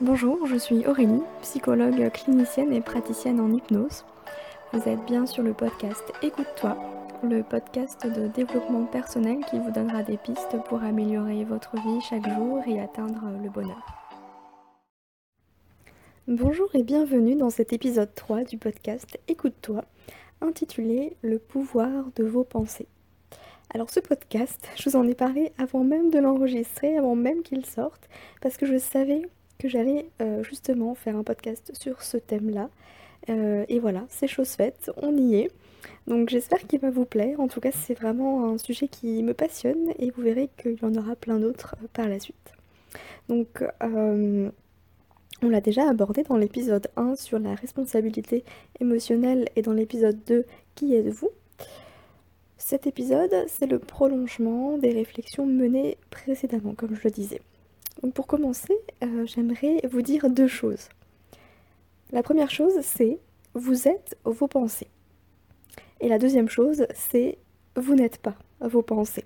Bonjour, je suis Aurélie, psychologue clinicienne et praticienne en hypnose. Vous êtes bien sur le podcast Écoute-toi, le podcast de développement personnel qui vous donnera des pistes pour améliorer votre vie chaque jour et atteindre le bonheur. Bonjour et bienvenue dans cet épisode 3 du podcast Écoute-toi, intitulé Le pouvoir de vos pensées. Alors ce podcast, je vous en ai parlé avant même de l'enregistrer, avant même qu'il sorte, parce que je savais que j'allais euh, justement faire un podcast sur ce thème-là. Euh, et voilà, c'est chose faite, on y est. Donc j'espère qu'il va vous plaire. En tout cas, c'est vraiment un sujet qui me passionne et vous verrez qu'il y en aura plein d'autres euh, par la suite. Donc on l'a déjà abordé dans l'épisode 1 sur la responsabilité émotionnelle et dans l'épisode 2 Qui êtes-vous? Cet épisode, c'est le prolongement des réflexions menées précédemment, comme je le disais. Pour commencer, euh, j'aimerais vous dire deux choses. La première chose, c'est vous êtes vos pensées. Et la deuxième chose, c'est vous n'êtes pas vos pensées.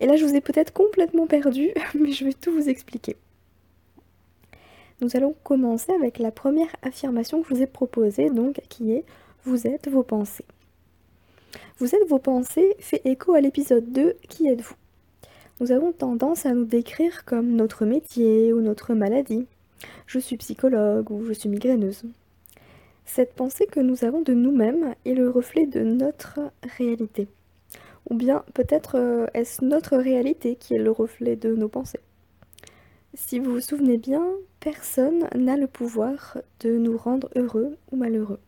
Et là, je vous ai peut-être complètement perdu, mais je vais tout vous expliquer. Nous allons commencer avec la première affirmation que je vous ai proposée, donc qui est vous êtes vos pensées. Vous êtes vos pensées fait écho à l'épisode 2 Qui êtes-vous? Nous avons tendance à nous décrire comme notre métier ou notre maladie. Je suis psychologue ou je suis migraineuse. Cette pensée que nous avons de nous-mêmes est le reflet de notre réalité. Ou bien peut-être euh, est-ce notre réalité qui est le reflet de nos pensées? Si vous vous souvenez bien, personne n'a le pouvoir de nous rendre heureux ou malheureux.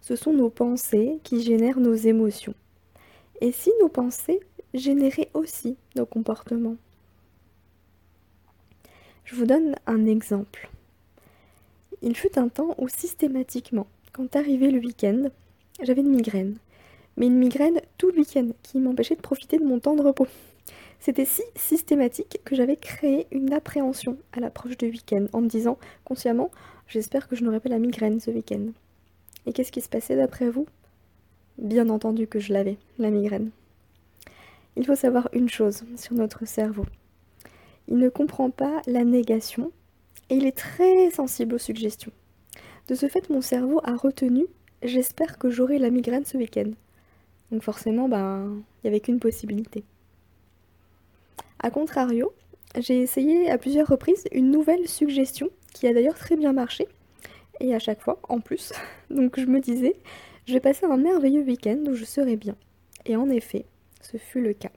Ce sont nos pensées qui génèrent nos émotions. Et si nos pensées générer aussi nos comportements. Je vous donne un exemple. Il fut un temps où systématiquement, quand arrivait le week-end, j'avais une migraine. Mais une migraine tout le week-end qui m'empêchait de profiter de mon temps de repos. C'était si systématique que j'avais créé une appréhension à l'approche du week-end en me disant consciemment j'espère que je n'aurai pas la migraine ce week-end. Et qu'est-ce qui se passait d'après vous? Bien entendu que je l'avais, la migraine. Il faut savoir une chose sur notre cerveau. Il ne comprend pas la négation et il est très sensible aux suggestions. De ce fait, mon cerveau a retenu j'espère que j'aurai la migraine ce week-end. Donc forcément, ben, il n'y avait qu'une possibilité. A contrario, j'ai essayé à plusieurs reprises une nouvelle suggestion qui a d'ailleurs très bien marché. Et à chaque fois, en plus. Donc je me disais, je vais passer un merveilleux week-end où je serai bien. Et en effet, ce fut le cas.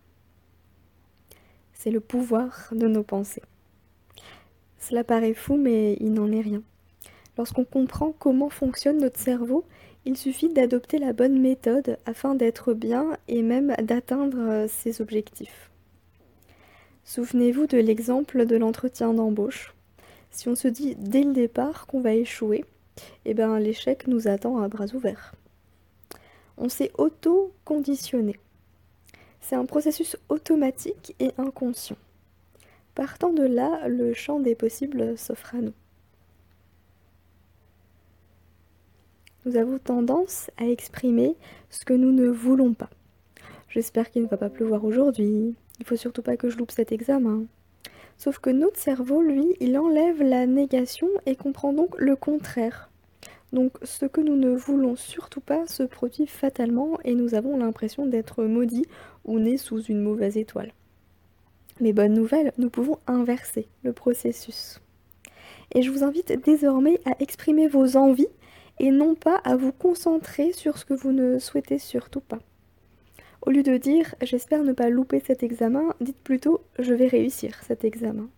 C'est le pouvoir de nos pensées. Cela paraît fou, mais il n'en est rien. Lorsqu'on comprend comment fonctionne notre cerveau, il suffit d'adopter la bonne méthode afin d'être bien et même d'atteindre ses objectifs. Souvenez-vous de l'exemple de l'entretien d'embauche. Si on se dit dès le départ qu'on va échouer, eh ben l'échec nous attend à bras ouverts. On s'est auto-conditionné. C'est un processus automatique et inconscient. Partant de là, le champ des possibles s'offre à nous. Nous avons tendance à exprimer ce que nous ne voulons pas. J'espère qu'il ne va pas pleuvoir aujourd'hui. Il faut surtout pas que je loupe cet examen. Sauf que notre cerveau, lui, il enlève la négation et comprend donc le contraire. Donc ce que nous ne voulons surtout pas se produit fatalement et nous avons l'impression d'être maudits ou nés sous une mauvaise étoile. Mais bonne nouvelle, nous pouvons inverser le processus. Et je vous invite désormais à exprimer vos envies et non pas à vous concentrer sur ce que vous ne souhaitez surtout pas. Au lieu de dire j'espère ne pas louper cet examen, dites plutôt je vais réussir cet examen.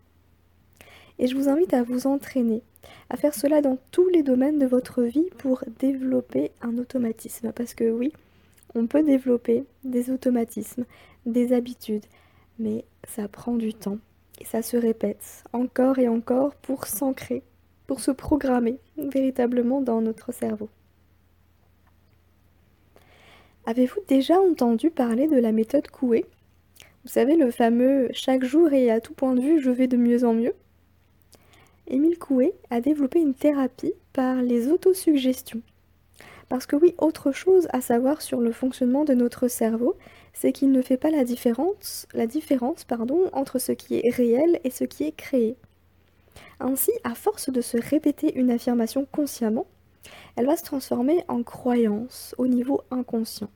Et je vous invite à vous entraîner, à faire cela dans tous les domaines de votre vie pour développer un automatisme. Parce que oui, on peut développer des automatismes, des habitudes, mais ça prend du temps et ça se répète encore et encore pour s'ancrer, pour se programmer véritablement dans notre cerveau. Avez-vous déjà entendu parler de la méthode Coué? Vous savez, le fameux chaque jour et à tout point de vue, je vais de mieux en mieux Émile Coué a développé une thérapie par les autosuggestions. Parce que oui, autre chose à savoir sur le fonctionnement de notre cerveau, c'est qu'il ne fait pas la différence, la différence pardon, entre ce qui est réel et ce qui est créé. Ainsi, à force de se répéter une affirmation consciemment, elle va se transformer en croyance au niveau inconscient.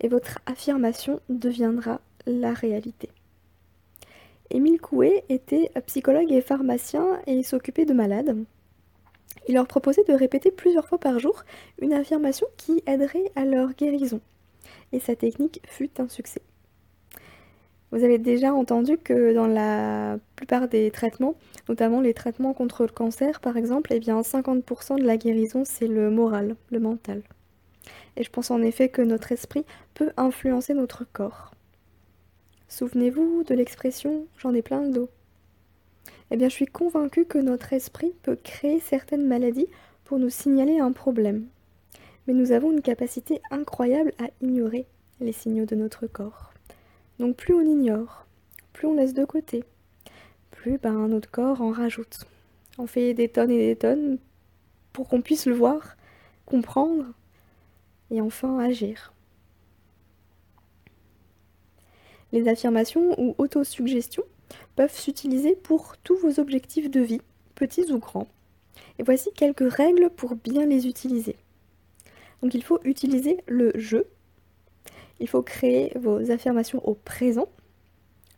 Et votre affirmation deviendra la réalité. Émile Coué était psychologue et pharmacien et s'occupait de malades. Il leur proposait de répéter plusieurs fois par jour une affirmation qui aiderait à leur guérison. Et sa technique fut un succès. Vous avez déjà entendu que dans la plupart des traitements, notamment les traitements contre le cancer par exemple, eh bien 50% de la guérison c'est le moral, le mental. Et je pense en effet que notre esprit peut influencer notre corps. Souvenez-vous de l'expression j'en ai plein le dos. Eh bien je suis convaincue que notre esprit peut créer certaines maladies pour nous signaler un problème. Mais nous avons une capacité incroyable à ignorer les signaux de notre corps. Donc plus on ignore, plus on laisse de côté, plus ben, notre corps en rajoute. On fait des tonnes et des tonnes pour qu'on puisse le voir, comprendre et enfin agir. Les affirmations ou autosuggestions peuvent s'utiliser pour tous vos objectifs de vie, petits ou grands. Et voici quelques règles pour bien les utiliser. Donc il faut utiliser le je il faut créer vos affirmations au présent.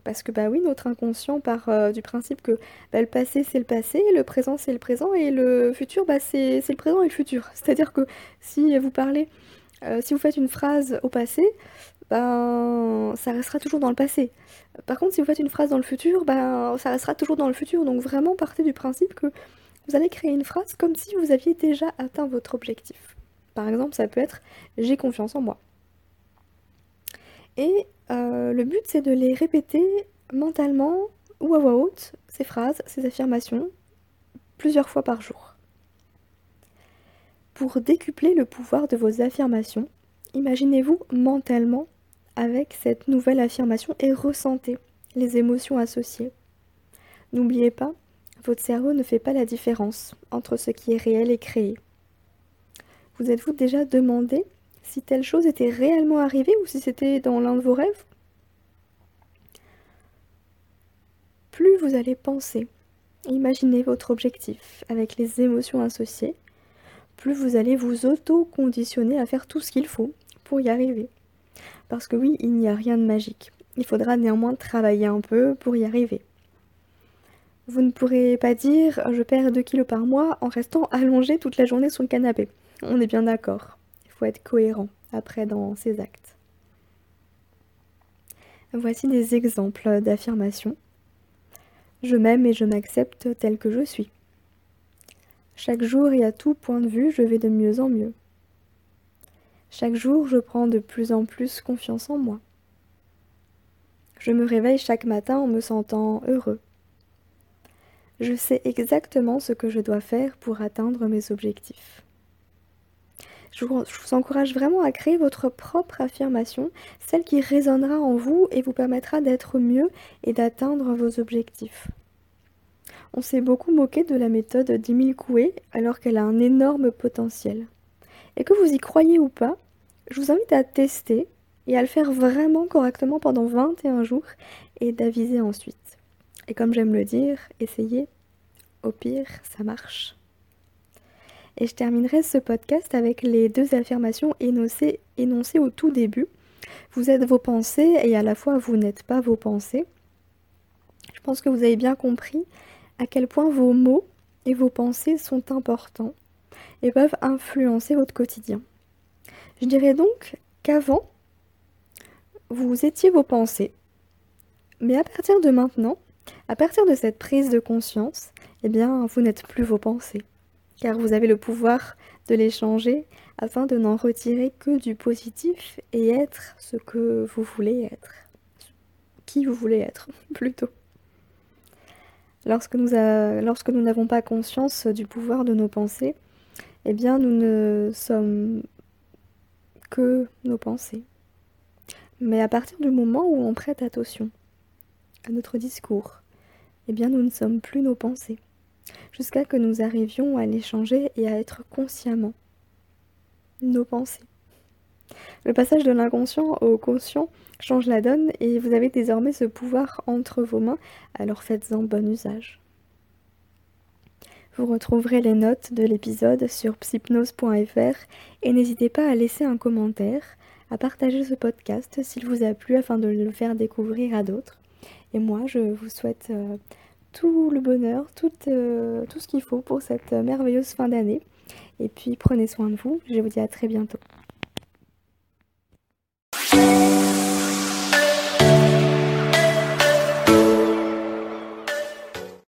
Parce que bah oui, notre inconscient part euh, du principe que bah, le passé c'est le passé, le présent c'est le présent et le futur bah, c'est le présent et le futur. C'est-à-dire que si vous parlez, euh, si vous faites une phrase au passé, ben ça restera toujours dans le passé. Par contre, si vous faites une phrase dans le futur, ben ça restera toujours dans le futur. Donc vraiment partez du principe que vous allez créer une phrase comme si vous aviez déjà atteint votre objectif. Par exemple, ça peut être j'ai confiance en moi. Et euh, le but, c'est de les répéter mentalement ou à voix haute, ces phrases, ces affirmations, plusieurs fois par jour. Pour décupler le pouvoir de vos affirmations, imaginez-vous mentalement avec cette nouvelle affirmation et ressentez les émotions associées. N'oubliez pas, votre cerveau ne fait pas la différence entre ce qui est réel et créé. Vous êtes-vous déjà demandé si telle chose était réellement arrivée ou si c'était dans l'un de vos rêves? Plus vous allez penser, imaginer votre objectif avec les émotions associées, plus vous allez vous auto-conditionner à faire tout ce qu'il faut pour y arriver. Parce que oui, il n'y a rien de magique. Il faudra néanmoins travailler un peu pour y arriver. Vous ne pourrez pas dire je perds 2 kilos par mois en restant allongé toute la journée sur le canapé. On est bien d'accord faut être cohérent après dans ses actes. Voici des exemples d'affirmations. Je m'aime et je m'accepte tel que je suis. Chaque jour et à tout point de vue, je vais de mieux en mieux. Chaque jour, je prends de plus en plus confiance en moi. Je me réveille chaque matin en me sentant heureux. Je sais exactement ce que je dois faire pour atteindre mes objectifs. Je vous, encourage vraiment à créer votre propre affirmation, celle qui résonnera en vous et vous permettra d'être mieux et d'atteindre vos objectifs. On s'est beaucoup moqué de la méthode d'Emile Coué alors qu'elle a un énorme potentiel. Et que vous y croyez ou pas, je vous invite à tester et à le faire vraiment correctement pendant 21 jours et d'aviser ensuite. Et comme j'aime le dire, essayez, au pire, ça marche. Et je terminerai ce podcast avec les deux affirmations énoncées, au tout début. Vous êtes vos pensées et à la fois vous n'êtes pas vos pensées. Je pense que vous avez bien compris à quel point vos mots et vos pensées sont importants et peuvent influencer votre quotidien. Je dirais donc qu'avant, vous étiez vos pensées, mais à partir de maintenant, à partir de cette prise de conscience, eh bien, vous n'êtes plus vos pensées car vous avez le pouvoir de les changer afin de n'en retirer que du positif et être ce que vous voulez être. Qui vous voulez être, plutôt. Lorsque nous, lorsque nous n'avons pas conscience du pouvoir de nos pensées, eh bien nous ne sommes que nos pensées. Mais à partir du moment où on prête attention à notre discours, eh bien nous ne sommes plus nos pensées jusqu'à que nous arrivions à les changer et à être consciemment nos pensées. Le passage de l'inconscient au conscient change la donne et vous avez désormais ce pouvoir entre vos mains, alors faites-en bon usage. Vous retrouverez les notes de l'épisode sur psypnose.fr et n'hésitez pas à laisser un commentaire, à partager ce podcast s'il vous a plu afin de le faire découvrir à d'autres. Et moi, je vous souhaite euh, tout le bonheur, euh, tout ce qu'il faut pour cette merveilleuse fin d'année. Et puis prenez soin de vous. Je vous dis à très bientôt.